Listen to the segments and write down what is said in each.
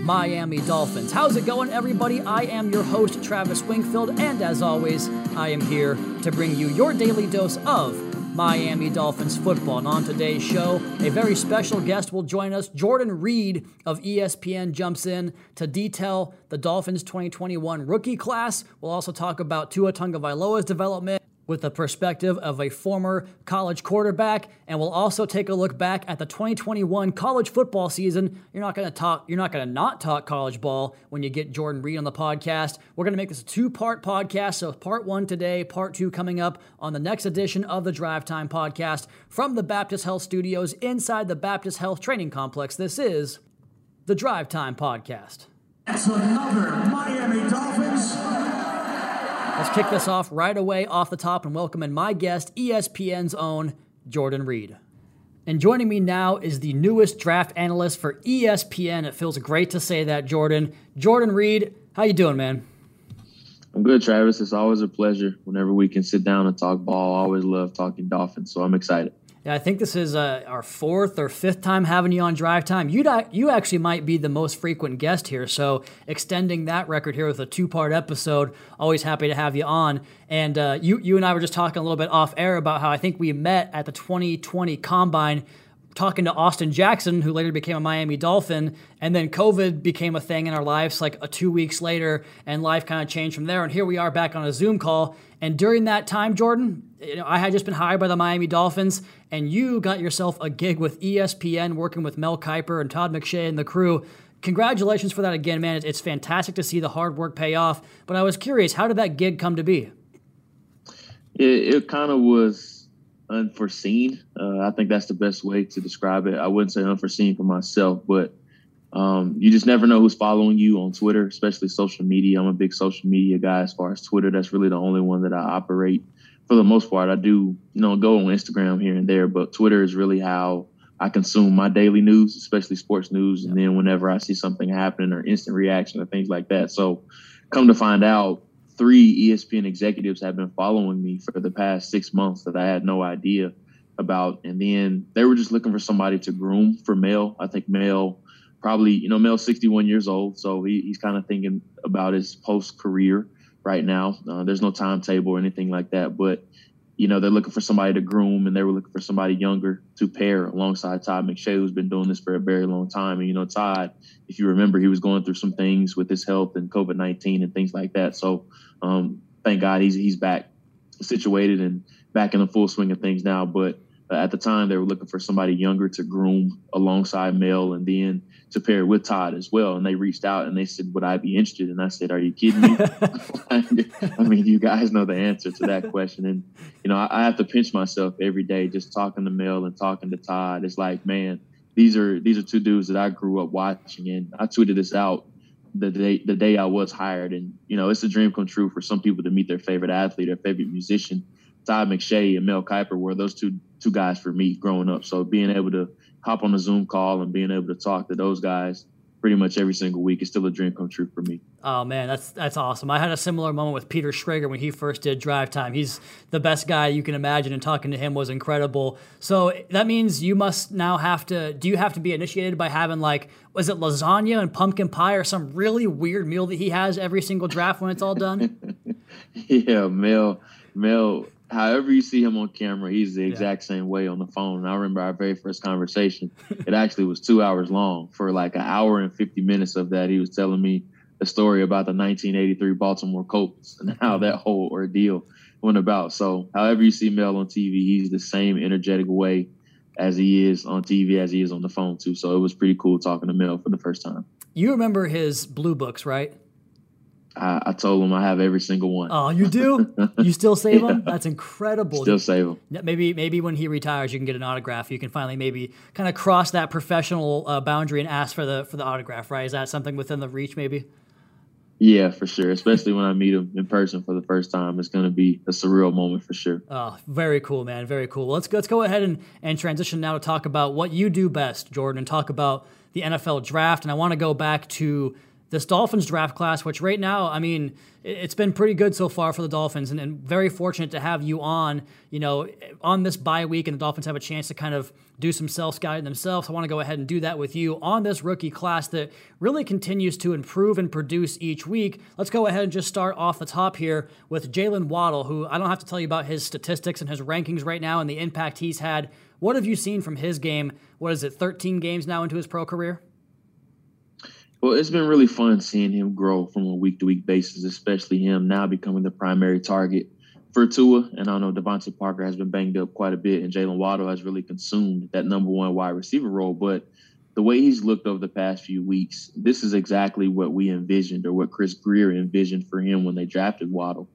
Miami Dolphins. How's it going, everybody? I am your host, Travis Wingfield, and as always, I am here to bring you your daily dose of Miami Dolphins football. And on today's show, a very special guest will join us. Jordan Reid of ESPN jumps in to detail the Dolphins 2021 rookie class. We'll also talk about Tua Tagovailoa's development with the perspective of a former college quarterback, and we'll also take a look back at the 2021 college football season. You're not going to talk, you're not going to not talk college ball when you get Jordan Reid on the podcast. We're going to make this a two-part podcast, so part one today, part two coming up on the next edition of the Drive Time podcast from the Baptist Health Studios inside the Baptist Health Training Complex. This is the Drive Time podcast. That's another Miami Dolphins Let's kick this off right away off the top and welcome in my guest, ESPN's own Jordan Reid. And joining me now is the newest draft analyst for ESPN. It feels great to say that, Jordan. Jordan Reid, how you doing, man? I'm good, Travis. It's always a pleasure whenever we can sit down and talk ball. I always love talking Dolphins, so I'm excited. Yeah, I think this is uh, our fourth or fifth time having you on Drive Time. You you actually might be the most frequent guest here, so extending that record here with a two part episode. Always happy to have you on. And uh, you you and I were just talking a little bit off air about how I think we met at the 2020 Combine talking to Austin Jackson, who later became a Miami Dolphin, and then COVID became a thing in our lives like a two weeks later, and life kind of changed from there. And here we are back on a Zoom call. And during that time, Jordan, you know, I had just been hired by the Miami Dolphins, and you got yourself a gig with ESPN, working with Mel Kiper and Todd McShay and the crew. Congratulations for that again, man. It's fantastic to see the hard work pay off. But I was curious, how did that gig come to be? It, it kind of was unforeseen. Uh, I think that's the best way to describe it. I wouldn't say unforeseen for myself, but um, you just never know who's following you on Twitter, especially social media. I'm a big social media guy as far as Twitter. That's really the only one that I operate for the most part. I do, you know, go on Instagram here and there, but Twitter is really how I consume my daily news, especially sports news. And then whenever I see something happening or instant reaction or things like that. So come to find out, three ESPN executives have been following me for the past six months that I had no idea about. And then they were just looking for somebody to groom for Mel. I think Mel probably, you know, Mel's 61 years old. So he, he's kind of thinking about his post career right now. Uh, there's no timetable or anything like that. But you know, they're looking for somebody to groom and they were looking for somebody younger to pair alongside Todd McShay, who's been doing this for a very long time. And, you know, Todd, if you remember, he was going through some things with his health and COVID 19 and things like that. So, um, thank God he's, he's back situated and back in the full swing of things now. But Uh, at the time, they were looking for somebody younger to groom alongside Mel and then to pair with Todd as well. And they reached out and they said, Would I be interested? And I said, Are you kidding me? I mean, you guys know the answer to that question. And, you know, I, I, have to pinch myself every day just talking to Mel and talking to Todd. It's like, man, these are these are two dudes that I grew up watching. And I tweeted this out the day the day I was hired. And, you know, it's a dream come true for some people to meet their favorite athlete, their favorite musician. Todd McShay and Mel Kiper were those two two guys for me growing up. So being able to hop on a Zoom call and being able to talk to those guys pretty much every single week is still a dream come true for me. Oh man, that's that's awesome. I had a similar moment with Peter Schrager when he first did Drive Time. He's the best guy you can imagine, and talking to him was incredible. So that means you must now have to. Do you have to be initiated by having like was it lasagna and pumpkin pie or some really weird meal that he has every single draft when it's all done? yeah, Mel. Mel however you see him on camera, he's the exact yeah. same way on the phone. And I remember our very first conversation. it actually was two hours long. For like an hour and fifty minutes of that, he was telling me the story about the 1983 Baltimore Colts and how that whole ordeal went about. So, however you see Mel on TV, he's the same energetic way as he is on TV as he is on the phone too. So it was pretty cool talking to Mel for the first time. You remember his blue books, right? I, I, told him I have every single one. Oh, you do? You still save yeah. them? That's incredible. Still save them. Maybe maybe when he retires, you can get an autograph. You can finally maybe kind of cross that professional uh, boundary and ask for the for the autograph. Right? Is that something within the reach? Maybe. Yeah, for sure. Especially when I meet him in person for the first time, it's going to be a surreal moment for sure. Oh, very cool, man. Very cool. Well, let's let's go ahead and, and transition now to talk about what you do best, Jordan, and talk about the NFL draft. And I want to go back to this Dolphins draft class, which right now, I mean, it's been pretty good so far for the Dolphins, and, and, very fortunate to have you on, you know, on this bye week, and the Dolphins have a chance to kind of do some self scouting themselves. I want to go ahead and do that with you on this rookie class that really continues to improve and produce each week. Let's go ahead and just start off the top here with Jaylen Waddle, who I don't have to tell you about his statistics and his rankings right now and the impact he's had. What have you seen from his game? What is it, 13 games now into his pro career? Well, it's been really fun seeing him grow from a week to week basis, especially him now becoming the primary target for Tua. And I know DeVante Parker has been banged up quite a bit, and Jaylen Waddle has really consumed that number one wide receiver role. But the way he's looked over the past few weeks, this is exactly what we envisioned or what Chris Grier envisioned for him when they drafted Waddle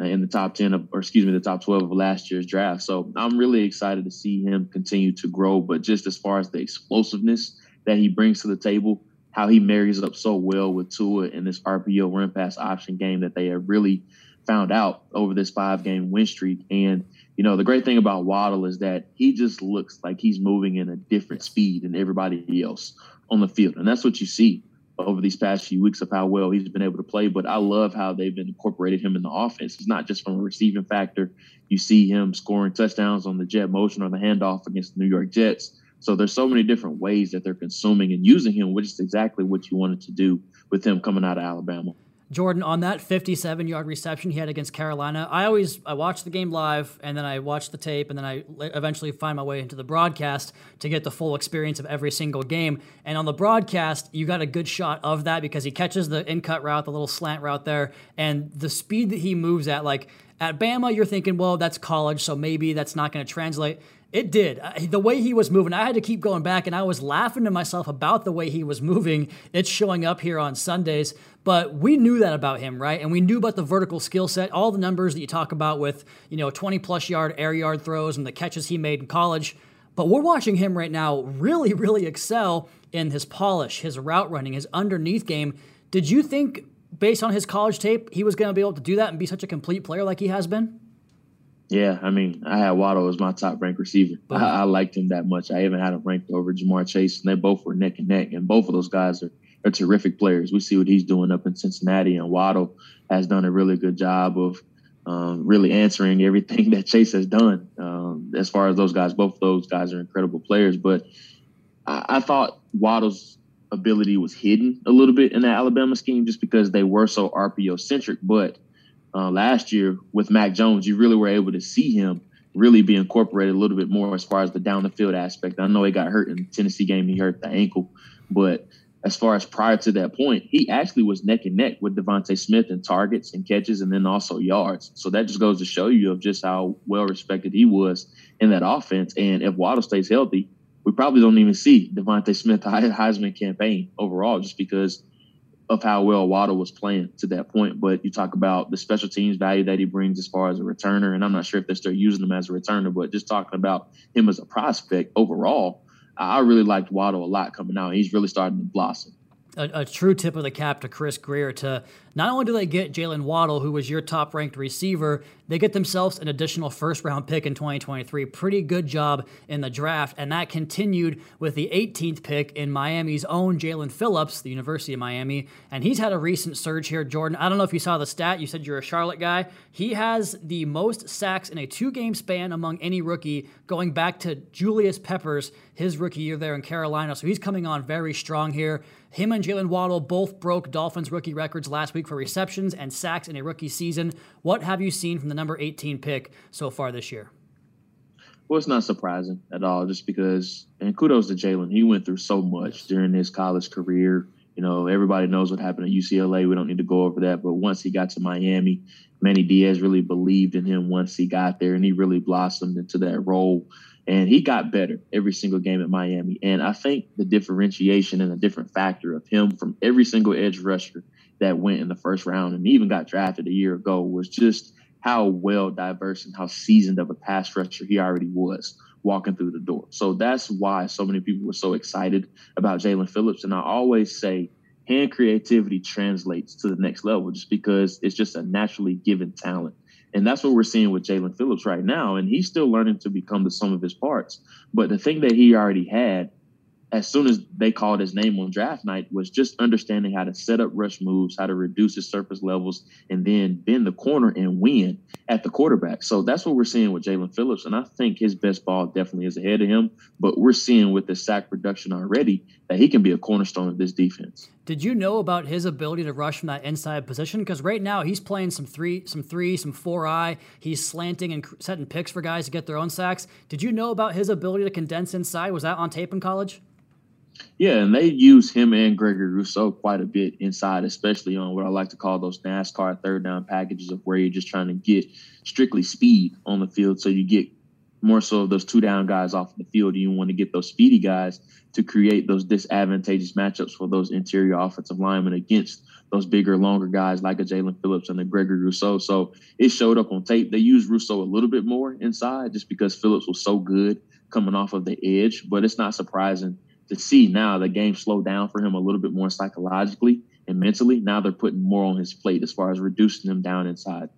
uh, in the top 10 of, or excuse me, the top 12 of last year's draft. So I'm really excited to see him continue to grow. But just as far as the explosiveness that he brings to the table, how he marries up so well with Tua in this RPO run pass option game that they have really found out over this five game win streak. And, you know, the great thing about Waddle is that he just looks like he's moving in a different speed than everybody else on the field. And that's what you see over these past few weeks of how well he's been able to play. But I love how they've incorporated him in the offense. It's not just from a receiving factor. You see him scoring touchdowns on the jet motion or the handoff against the New York Jets so there's so many different ways that they're consuming and using him, which is exactly what you wanted to do with him coming out of Alabama. Jordan, on that 57 yard reception he had against Carolina, I always I watch the game live and then I watch the tape and then I eventually find my way into the broadcast to get the full experience of every single game. And on the broadcast, you got a good shot of that because he catches the in cut route, the little slant route there, and the speed that he moves at, like at Bama, you're thinking, well, that's college, so maybe that's not going to translate. It did. Uh, the way he was moving, I had to keep going back and I was laughing to myself about the way he was moving. It's showing up here on Sundays, but we knew that about him, right? And we knew about the vertical skill set, all the numbers that you talk about with, you know, 20 plus yard air yard throws and the catches he made in college. But we're watching him right now really, really excel in his polish, his route running, his underneath game. Did you think, based on his college tape, he was going to be able to do that and be such a complete player like he has been? Yeah, I mean, I had Waddle as my top ranked receiver. I, I, liked him that much. I even had him ranked over Ja'Marr Chase, and they both were neck and neck. And both of those guys are, are terrific players. We see what he's doing up in Cincinnati, and Waddle has done a really good job of um, really answering everything that Chase has done. Um, as far as those guys, both of those guys are incredible players. But I, I thought Waddle's ability was hidden a little bit in that Alabama scheme just because they were so RPO centric. But uh, last year with Mac Jones, you really were able to see him really be incorporated a little bit more as far as the down the field aspect. I know he got hurt in the Tennessee game; he hurt the ankle, but as far as prior to that point, he actually was neck and neck with DeVonta Smith in targets and catches, and then also yards. So that just goes to show you of just how well respected he was in that offense. And if Waddle stays healthy, we probably don't even see DeVonta Smith Heisman campaign overall, just because of how well Waddle was playing to that point. But you talk about the special teams value that he brings as far as a returner, and I'm not sure if they're still using him as a returner, but just talking about him as a prospect overall, I really liked Waddle a lot coming out. He's really starting to blossom. A, a, true tip of the cap to Chris Grier to not only do they get Jaylen Waddle, who was your top ranked receiver, they get themselves an additional first round pick in 2023. Pretty good job in the draft. And that continued with the 18th pick in Miami's own Jaelan Phillips, the University of Miami. And he's had a recent surge here, Jordan. I don't know if you saw the stat. You said you're a Charlotte guy. He has the most sacks in a two game span among any rookie going back to Julius Peppers, his rookie year there in Carolina. So he's coming on very strong here. Him and Jaylen Waddle both broke Dolphins rookie records last week for receptions and sacks in a rookie season. What have you seen from the number 18 pick so far this year? Well, it's not surprising at all, just because, and kudos to Jaelan. He went through so much during his college career. You know, everybody knows what happened at UCLA. We don't need to go over that. But once he got to Miami, Manny Diaz really believed in him once he got there, and he really blossomed into that role. And he got better every single game at Miami. And I think the differentiation and the different factor of him from every single edge rusher that went in the first round and even got drafted a year ago was just how well diverse and how seasoned of a pass rusher he already was walking through the door. So that's why so many people were so excited about Jaelan Phillips. And I always say hand creativity translates to the next level just because it's just a naturally given talent. And that's what we're seeing with Jaelan Phillips right now. And he's still learning to become the sum of his parts. But the thing that he already had as soon as they called his name on draft night was just understanding how to set up rush moves, how to reduce his surface levels, and then bend the corner and win at the quarterback. So that's what we're seeing with Jaelan Phillips. And I think his best ball definitely is ahead of him. But we're seeing with the sack production already that he can be a cornerstone of this defense. Did you know about his ability to rush from that inside position? Because right now he's playing some three, some three, some four eye. He's slanting and setting picks for guys to get their own sacks. Did you know about his ability to condense inside? Was that on tape in college? Yeah, and they use him and Gregory Rousseau quite a bit inside, especially on what I like to call those NASCAR third down packages of where you're just trying to get strictly speed on the field. So you get more so those two down guys off the field. You want to get those speedy guys to create those disadvantageous matchups for those interior offensive linemen against those bigger, longer guys like a Jaelan Phillips and a Gregory Rousseau. So it showed up on tape. They used Rousseau a little bit more inside just because Phillips was so good coming off of the edge, but it's not surprising to see now the game slow down for him a little bit more psychologically and mentally. Now they're putting more on his plate as far as reducing him down inside.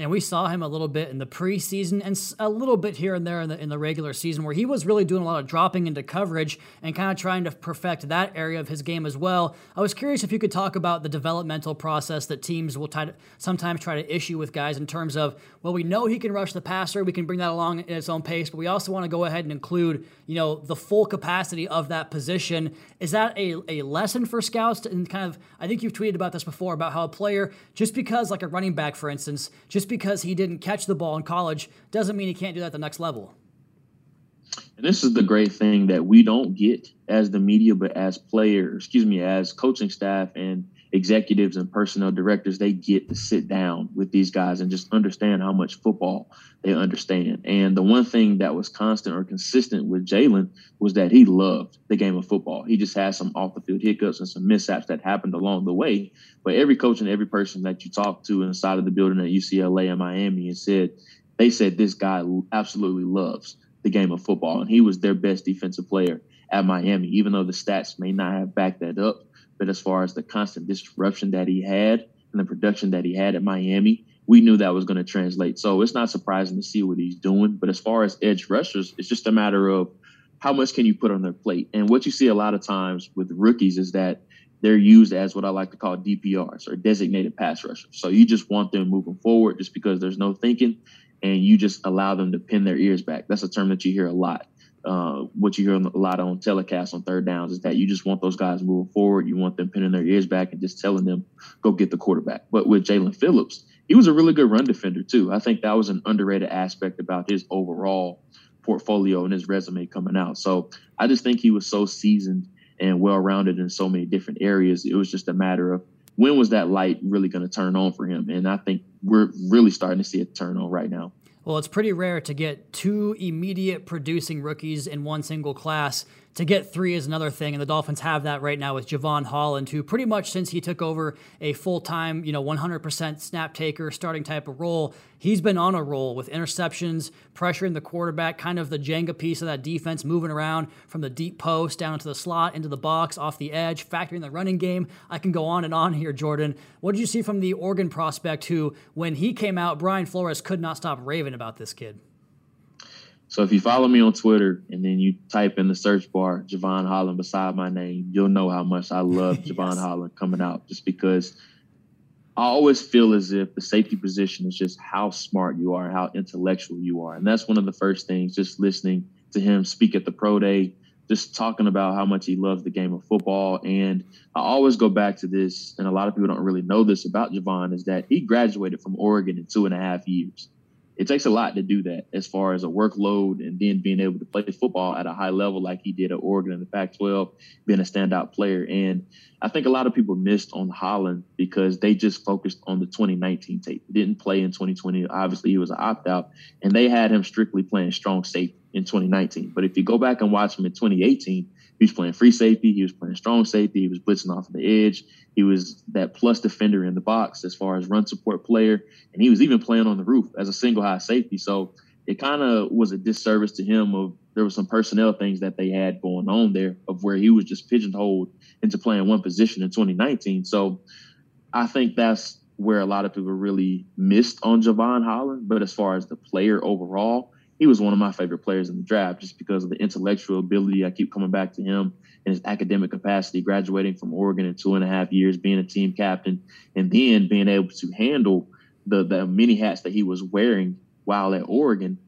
And we saw him a little bit in the preseason and a little bit here and there in the, in the regular season where he was really doing a lot of dropping into coverage and kind of trying to perfect that area of his game as well. I was curious if you could talk about the developmental process that teams will sometimes try to issue with guys in terms of, well, we know he can rush the passer, we can bring that along at its own pace, but we also want to go ahead and include, you know, the full capacity of that position. Is that a, a lesson for scouts? And kind of, I think you've tweeted about this before about how a player, just because, like a running back, for instance, just because he didn't catch the ball in college doesn't mean he can't do that at the next level. And this is the great thing that we don't get as the media, but as players, excuse me, as coaching staff and executives and personnel directors, they get to sit down with these guys and just understand how much football they understand. And the one thing that was constant or consistent with Jaelan was that he loved the game of football. He just had some off the field hiccups and some mishaps that happened along the way. But every coach and every person that you talk to inside of the building at UCLA and Miami and said, they said this guy absolutely loves the game of football. And he was their best defensive player at Miami, even though the stats may not have backed that up. But as far as the constant disruption that he had and the production that he had at Miami, we knew that was going to translate. So it's not surprising to see what he's doing. But as far as edge rushers, it's just a matter of how much can you put on their plate. And what you see a lot of times with rookies is that they're used as what I like to call DPRs or designated pass rushers. So you just want them moving forward just because there's no thinking and you just allow them to pin their ears back. That's a term that you hear a lot uh, what you hear a lot on telecasts on third downs is that you just want those guys moving forward. You want them pinning their ears back and just telling them, go get the quarterback. But with Jaelan Phillips, he was a really good run defender, too. I think that was an underrated aspect about his overall portfolio and his resume coming out. So I just think he was so seasoned and well rounded in so many different areas. It was just a matter of when was that light really going to turn on for him? And I think we're really starting to see it turn on right now. Well, it's pretty rare to get two immediate producing rookies in one single class to get three is another thing, and the Dolphins have that right now with Jevon Holland, who pretty much since he took over a full time, you know, 100% snap taker, starting type of role, he's been on a roll with interceptions, pressuring the quarterback, kind of the Jenga piece of that defense, moving around from the deep post down into the slot, into the box, off the edge, factoring the running game. I can go on and on here, Jordan. What did you see from the Oregon prospect who, when he came out, Brian Flores could not stop raving about this kid? So if you follow me on Twitter and then you type in the search bar Jevon Holland beside my name, you'll know how much I love Jevon yes. Holland coming out just because I always feel as if the safety position is just how smart you are, how intellectual you are. And that's one of the first things, just listening to him speak at the pro day, just talking about how much he loves the game of football. And I always go back to this, and a lot of people don't really know this about Jevon, is that he graduated from Oregon in two and a half years it takes a lot to do that as far as a workload and then being able to play football at a high level like he did at Oregon in the Pac 12, being a standout player. And I think a lot of people missed on Holland because they just focused on the 2019 tape. He didn't play in 2020. Obviously, he was an opt out, and they had him strictly playing strong safety in 2019. But if you go back and watch him in 2018, he was playing free safety, he was playing strong safety, he was blitzing off of the edge, he was that plus defender in the box as far as run support player, and he was even playing on the roof as a single high safety. So it kind of was a disservice to him of there was some personnel things that they had going on there of where he was just pigeonholed into playing one position in 2019. So I think that's where a lot of people really missed on Jevon Holland. But as far as the player overall, he was one of my favorite players in the draft just because of the intellectual ability. I keep coming back to him and his academic capacity, graduating from Oregon in two and a half years, being a team captain, and then being able to handle the the many hats that he was wearing while at Oregon.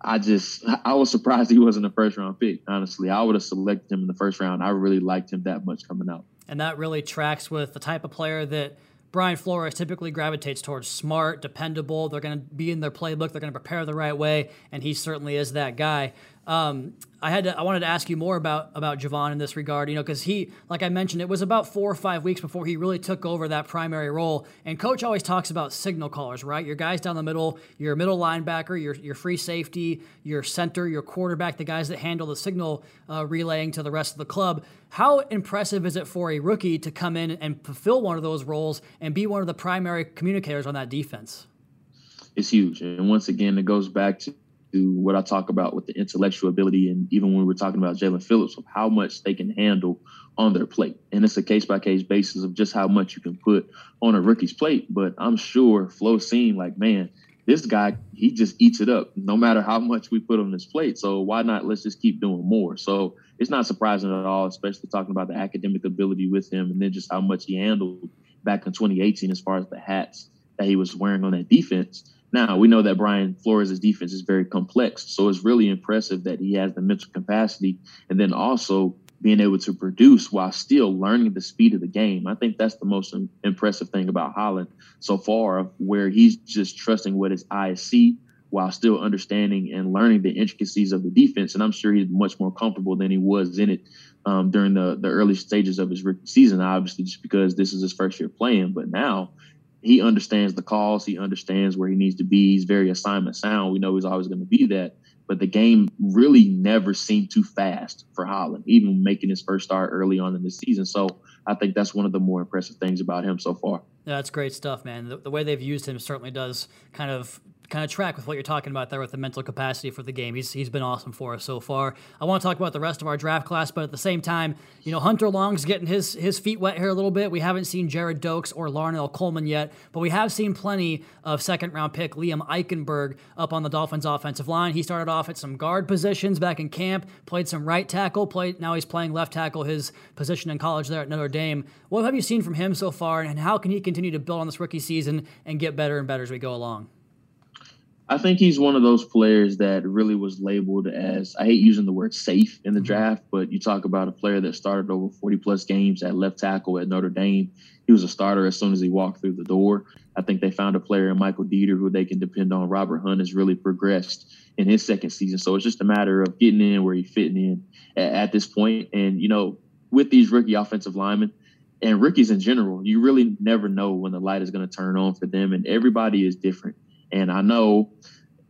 I just I was surprised he wasn't a first round pick. Honestly, I would have selected him in the first round. I really liked him that much coming out. And that really tracks with the type of player that Brian Flores typically gravitates towards smart, dependable. They're going to be in their playbook. They're going to prepare the right way, and he certainly is that guy. Um, I had to, I wanted to ask you more about about Jevon in this regard, you know, because he, like I mentioned, it was about four or five weeks before he really took over that primary role. And coach always talks about signal callers, right? Your guys down the middle, your middle linebacker, your your free safety, your center, your quarterback, the guys that handle the signal uh, relaying to the rest of the club. How impressive is it for a rookie to come in and fulfill one of those roles and be one of the primary communicators on that defense? It's huge, and once again, it goes back to to what I talk about with the intellectual ability, and even when we were talking about Jaelan Phillips, of how much they can handle on their plate. And it's a case by case basis of just how much you can put on a rookie's plate. But I'm sure Flo seen like, man, this guy, he just eats it up no matter how much we put on his plate. So why not let's just keep doing more? So it's not surprising at all, especially talking about the academic ability with him and then just how much he handled back in 2018 as far as the hats that he was wearing on that defense. Now we know that Brian Flores' defense is very complex, so it's really impressive that he has the mental capacity and then also being able to produce while still learning the speed of the game. I think that's the most impressive thing about Holland so far, where he's just trusting what his eyes see while still understanding and learning the intricacies of the defense. And I'm sure he's much more comfortable than he was in it um, during the the early stages of his rookie season, obviously, just because this is his first year playing. But now he understands the calls. He understands where he needs to be. He's very assignment sound. We know he's always going to be that. But the game really never seemed too fast for Holland, even making his first start early on in the season. So I think that's one of the more impressive things about him so far. Yeah, that's great stuff, man. The, the way they've used him certainly does kind of kind of track with what you're talking about there with the mental capacity for the game. He's, he's been awesome for us so far. I want to talk about the rest of our draft class, but at the same time, you know, Hunter Long's getting his, his feet wet here a little bit. We haven't seen Gerrid Doaks or Larnel Coleman yet, but we have seen plenty of second round pick Liam Eichenberg up on the Dolphins offensive line. He started off at some guard positions back in camp, played some right tackle, played now he's playing left tackle, his position in college there at Notre Dame. What have you seen from him so far, and how can he continue to build on this rookie season and get better and better as we go along? I think he's one of those players that really was labeled as I hate using the word safe in the mm-hmm. draft, but you talk about a player that started over 40 plus games at left tackle at Notre Dame. He was a starter as soon as he walked through the door. I think they found a player in Michael Deiter who they can depend on. Robert Hunt has really progressed in his second season. So it's just a matter of getting in where he's fitting in at, at this point. And, you know, with these rookie offensive linemen, and rookies in general, you really never know when the light is going to turn on for them, and everybody is different. And I know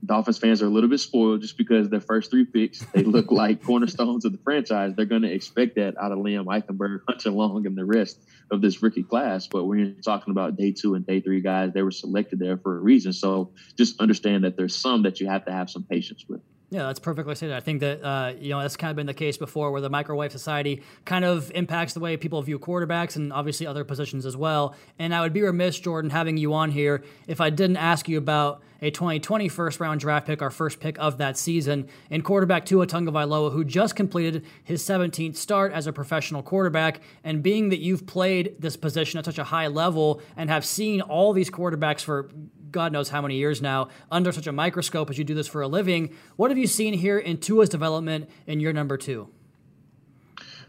Dolphins fans are a little bit spoiled just because their first three picks, they look like cornerstones of the franchise. They're going to expect that out of Liam Eichenberg, Hunter Long, and the rest of this rookie class. But when you're talking about day two and day three guys, they were selected there for a reason. So just understand that there's some that you have to have some patience with. Yeah, that's perfectly said. I think that uh, you know that's kind of been the case before, where the microwave society kind of impacts the way people view quarterbacks and obviously other positions as well. And I would be remiss, Jordan, having you on here if I didn't ask you about a 2020 first round draft pick, our first pick of that season, in quarterback Tua Tagovailoa, who just completed his 17th start as a professional quarterback. And being that you've played this position at such a high level and have seen all these quarterbacks for God knows how many years now under such a microscope as you do this for a living. What have you seen here in Tua's development in year number two?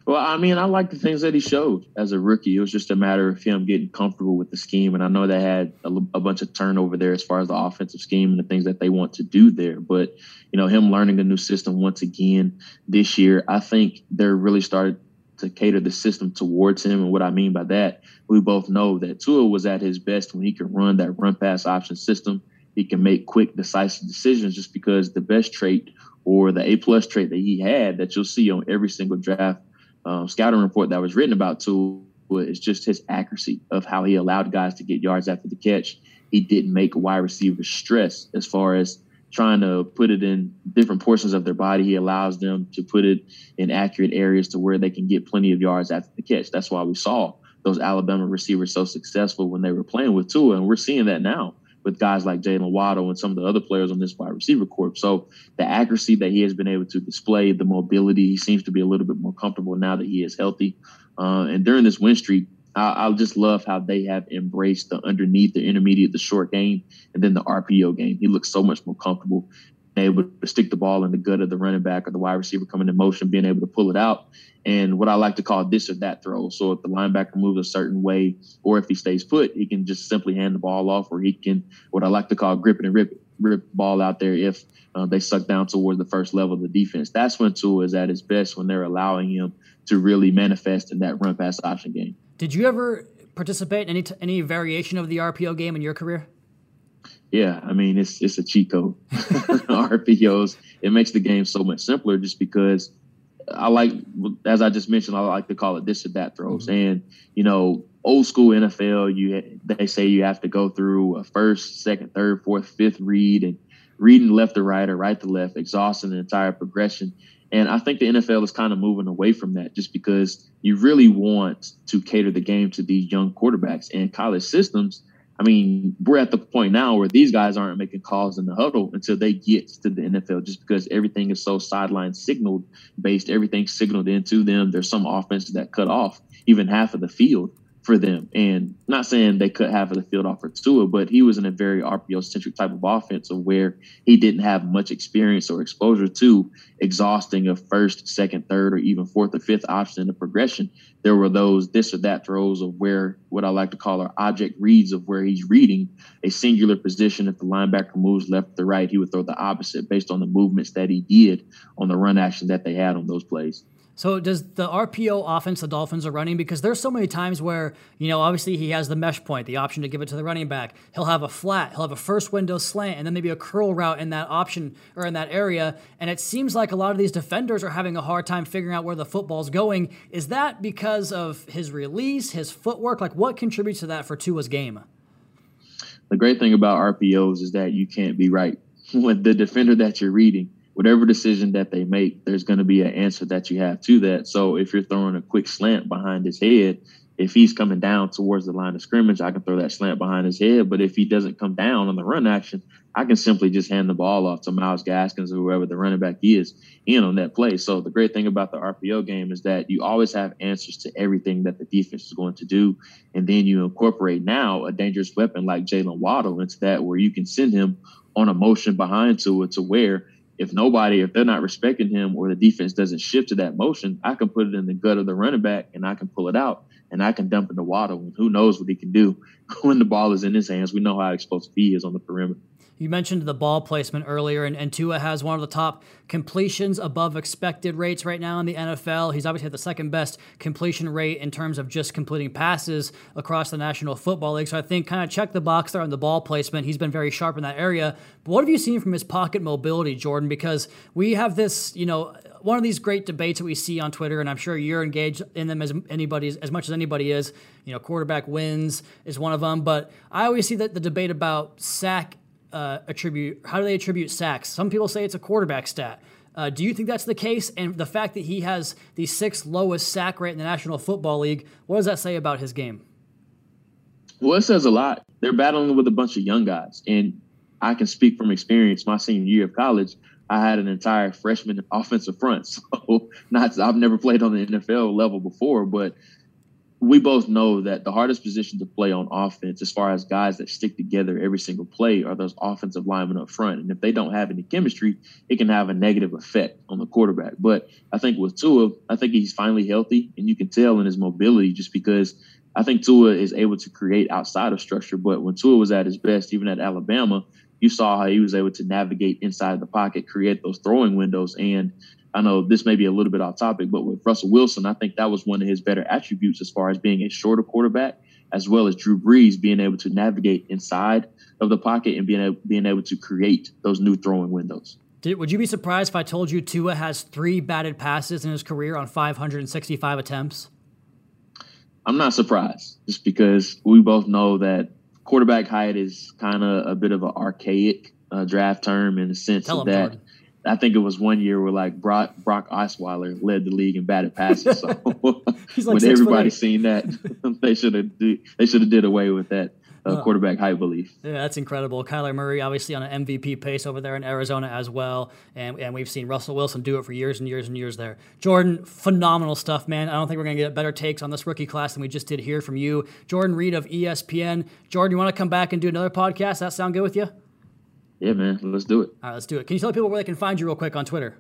Well, I mean, I like the things that he showed as a rookie. It was just a matter of him getting comfortable with the scheme. And I know they had a, a, bunch of turnover there as far as the offensive scheme and the things that they want to do there. But, you know, him learning a new system once again this year, I think they're really started to cater the system towards him. And what I mean by that, we both know that Tua was at his best when he could run that run pass option system. He can make quick, decisive decisions just because the best trait or the A plus trait that he had that you'll see on every single draft um, scouting report that was written about Tua is just his accuracy of how he allowed guys to get yards after the catch. He didn't make wide receivers stress as far as trying to put it in different portions of their body. He allows them to put it in accurate areas to where they can get plenty of yards after the catch. That's why we saw those Alabama receivers so successful when they were playing with Tua, and we're seeing that now with guys like Jaylen Waddle and some of the other players on this wide receiver corps. So the accuracy that he has been able to display, the mobility, he seems to be a little bit more comfortable now that he is healthy. Uh, and during this win streak, I, I, just love how they have embraced the underneath, the intermediate, the short game, and then the RPO game. He looks so much more comfortable, able to stick the ball in the gut of the running back or the wide receiver coming in motion, being able to pull it out. And what I like to call this or that throw. So if the linebacker moves a certain way, or if he stays put, he can just simply hand the ball off, or he can what I like to call grip it and rip it, rip ball out there if uh, they suck down towards the first level of the defense. That's when Tua is at his best when they're allowing him to really manifest in that run pass option game. Did you ever participate in any t- any variation of the RPO game in your career? Yeah, I mean it's it's a cheat code. RPOs it makes the game so much simpler just because I like as I just mentioned I like to call it this or that throws mm-hmm. and you know old school NFL you they say you have to go through a first, second, third, fourth, fifth read and reading left to right or right to left, exhausting the entire progression. And I think the NFL is kind of moving away from that just because you really want to cater the game to these young quarterbacks and college systems. I mean, we're at the point now where these guys aren't making calls in the huddle until they get to the NFL just because everything is so sideline signaled based, everything's signaled into them. There's some offenses that cut off even half of the field for them. And not saying they could have the field off for Tua, but he was in a very RPO centric type of offense of where he didn't have much experience or exposure to exhausting a first, second, third, or even fourth or fifth option in the progression. There were those this or that throws of where what I like to call our object reads of where he's reading a singular position. If the linebacker moves left to right, he would throw the opposite based on the movements that he did on the run action that they had on those plays. So does the RPO offense the Dolphins are running because there's so many times where you know obviously he has the mesh point, the option to give it to the running back. He'll have a flat, he'll have a first window slant, and then maybe a curl route in that option or in that area. And it seems like a lot of these defenders are having a hard time figuring out where the football's going. Is that because of his release, his footwork? Like what contributes to that for Tua's game? The great thing about RPOs is that you can't be right with the defender that you're reading whatever decision that they make, there's going to be an answer that you have to that. So if you're throwing a quick slant behind his head, if he's coming down towards the line of scrimmage, I can throw that slant behind his head. But if he doesn't come down on the run action, I can simply just hand the ball off to Myles Gaskins or whoever the running back is in on that play. So the great thing about the RPO game is that you always have answers to everything that the defense is going to do. And then you incorporate now a dangerous weapon like Jaylen Waddle into that where you can send him on a motion behind to it to where if nobody, if they're not respecting him or the defense doesn't shift to that motion, I can put it in the gut of the running back and I can pull it out and I can dump it to Waddle. And who knows what he can do when the ball is in his hands. We know how explosive he is on the perimeter. You mentioned the ball placement earlier, and, and Tua has one of the top completions above expected rates right now in the NFL. He's obviously had the second best completion rate in terms of just completing passes across the National Football League. So I think kind of check the box there on the ball placement. He's been very sharp in that area. But what have you seen from his pocket mobility, Jordan? Because we have this, you know, one of these great debates that we see on Twitter, and I'm sure you're engaged in them as anybody as much as anybody is. You know, quarterback wins is one of them, but I always see that the debate about sack uh, attribute? How do they attribute sacks? Some people say it's a quarterback stat. Uh, do you think that's the case? And the fact that he has the sixth lowest sack rate in the National Football League, what does that say about his game? Well, it says a lot. They're battling with a bunch of young guys, and I can speak from experience. My senior year of college, I had an entire freshman offensive front. So, not I've never played on the NFL level before, but we both know that the hardest position to play on offense, as far as guys that stick together every single play, are those offensive linemen up front. And if they don't have any chemistry, it can have a negative effect on the quarterback. But I think with Tua, I think he's finally healthy, and you can tell in his mobility just because I think Tua is able to create outside of structure. But when Tua was at his best, even at Alabama, you saw how he was able to navigate inside the pocket, create those throwing windows, and I know this may be a little bit off topic, but with Russell Wilson, I think that was one of his better attributes as far as being a shorter quarterback, as well as Drew Brees being able to navigate inside of the pocket and being able, being able to create those new throwing windows. Did, would you be surprised if I told you Tua has three batted passes in his career on 565 attempts? I'm not surprised, just because we both know that quarterback height is kind of a bit of an archaic uh, draft term in the sense Tell of that. Jordan. I think it was one year where like Brock, Brock Osweiler led the league in batted passes. So like when everybody seen that, they should have they should have did away with that uh, quarterback height belief. Yeah, that's incredible. Kyler Murray, obviously on an MVP pace over there in Arizona as well, and and we've seen Russell Wilson do it for years and years and years there. Jordan, phenomenal stuff, man. I don't think we're gonna get better takes on this rookie class than we just did here from you, Jordan Reid of ESPN. Jordan, you want to come back and do another podcast? That sound good with you? Yeah, man, let's do it. All right, let's do it. Can you tell people where they can find you real quick on Twitter?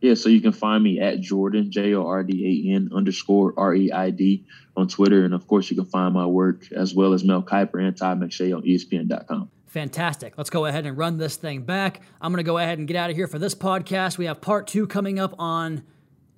Yeah, so you can find me at Jordan J O R D A N underscore R E I D on Twitter, and of course you can find my work as well as Mel Kiper and Todd McShay on ESPN.com. Fantastic. Let's go ahead and run this thing back. I'm going to go ahead and get out of here for this podcast. We have part two coming up on.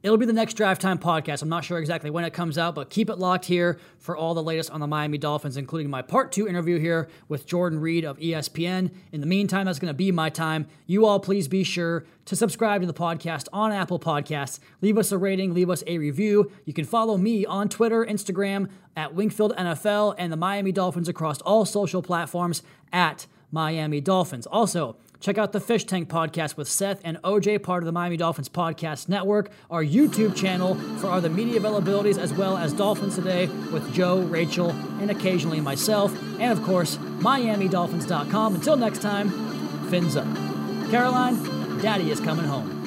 It'll be the next Drive Time podcast. I'm not sure exactly when it comes out, but keep it locked here for all the latest on the Miami Dolphins, including my part two interview here with Jordan Reid of ESPN. In the meantime, that's going to be my time. You all please be sure to subscribe to the podcast on Apple Podcasts. Leave us a rating, leave us a review. You can follow me on Twitter, Instagram at Wingfield NFL, and the Miami Dolphins across all social platforms at Miami Dolphins. Also, check out the Fish Tank podcast with Seth and OJ, part of the Miami Dolphins Podcast Network, our YouTube channel for other media availabilities, as well as Dolphins Today with Joe, Rachel, and occasionally myself, and of course, MiamiDolphins.com. Until next time, fins up. Caroline, Daddy is coming home.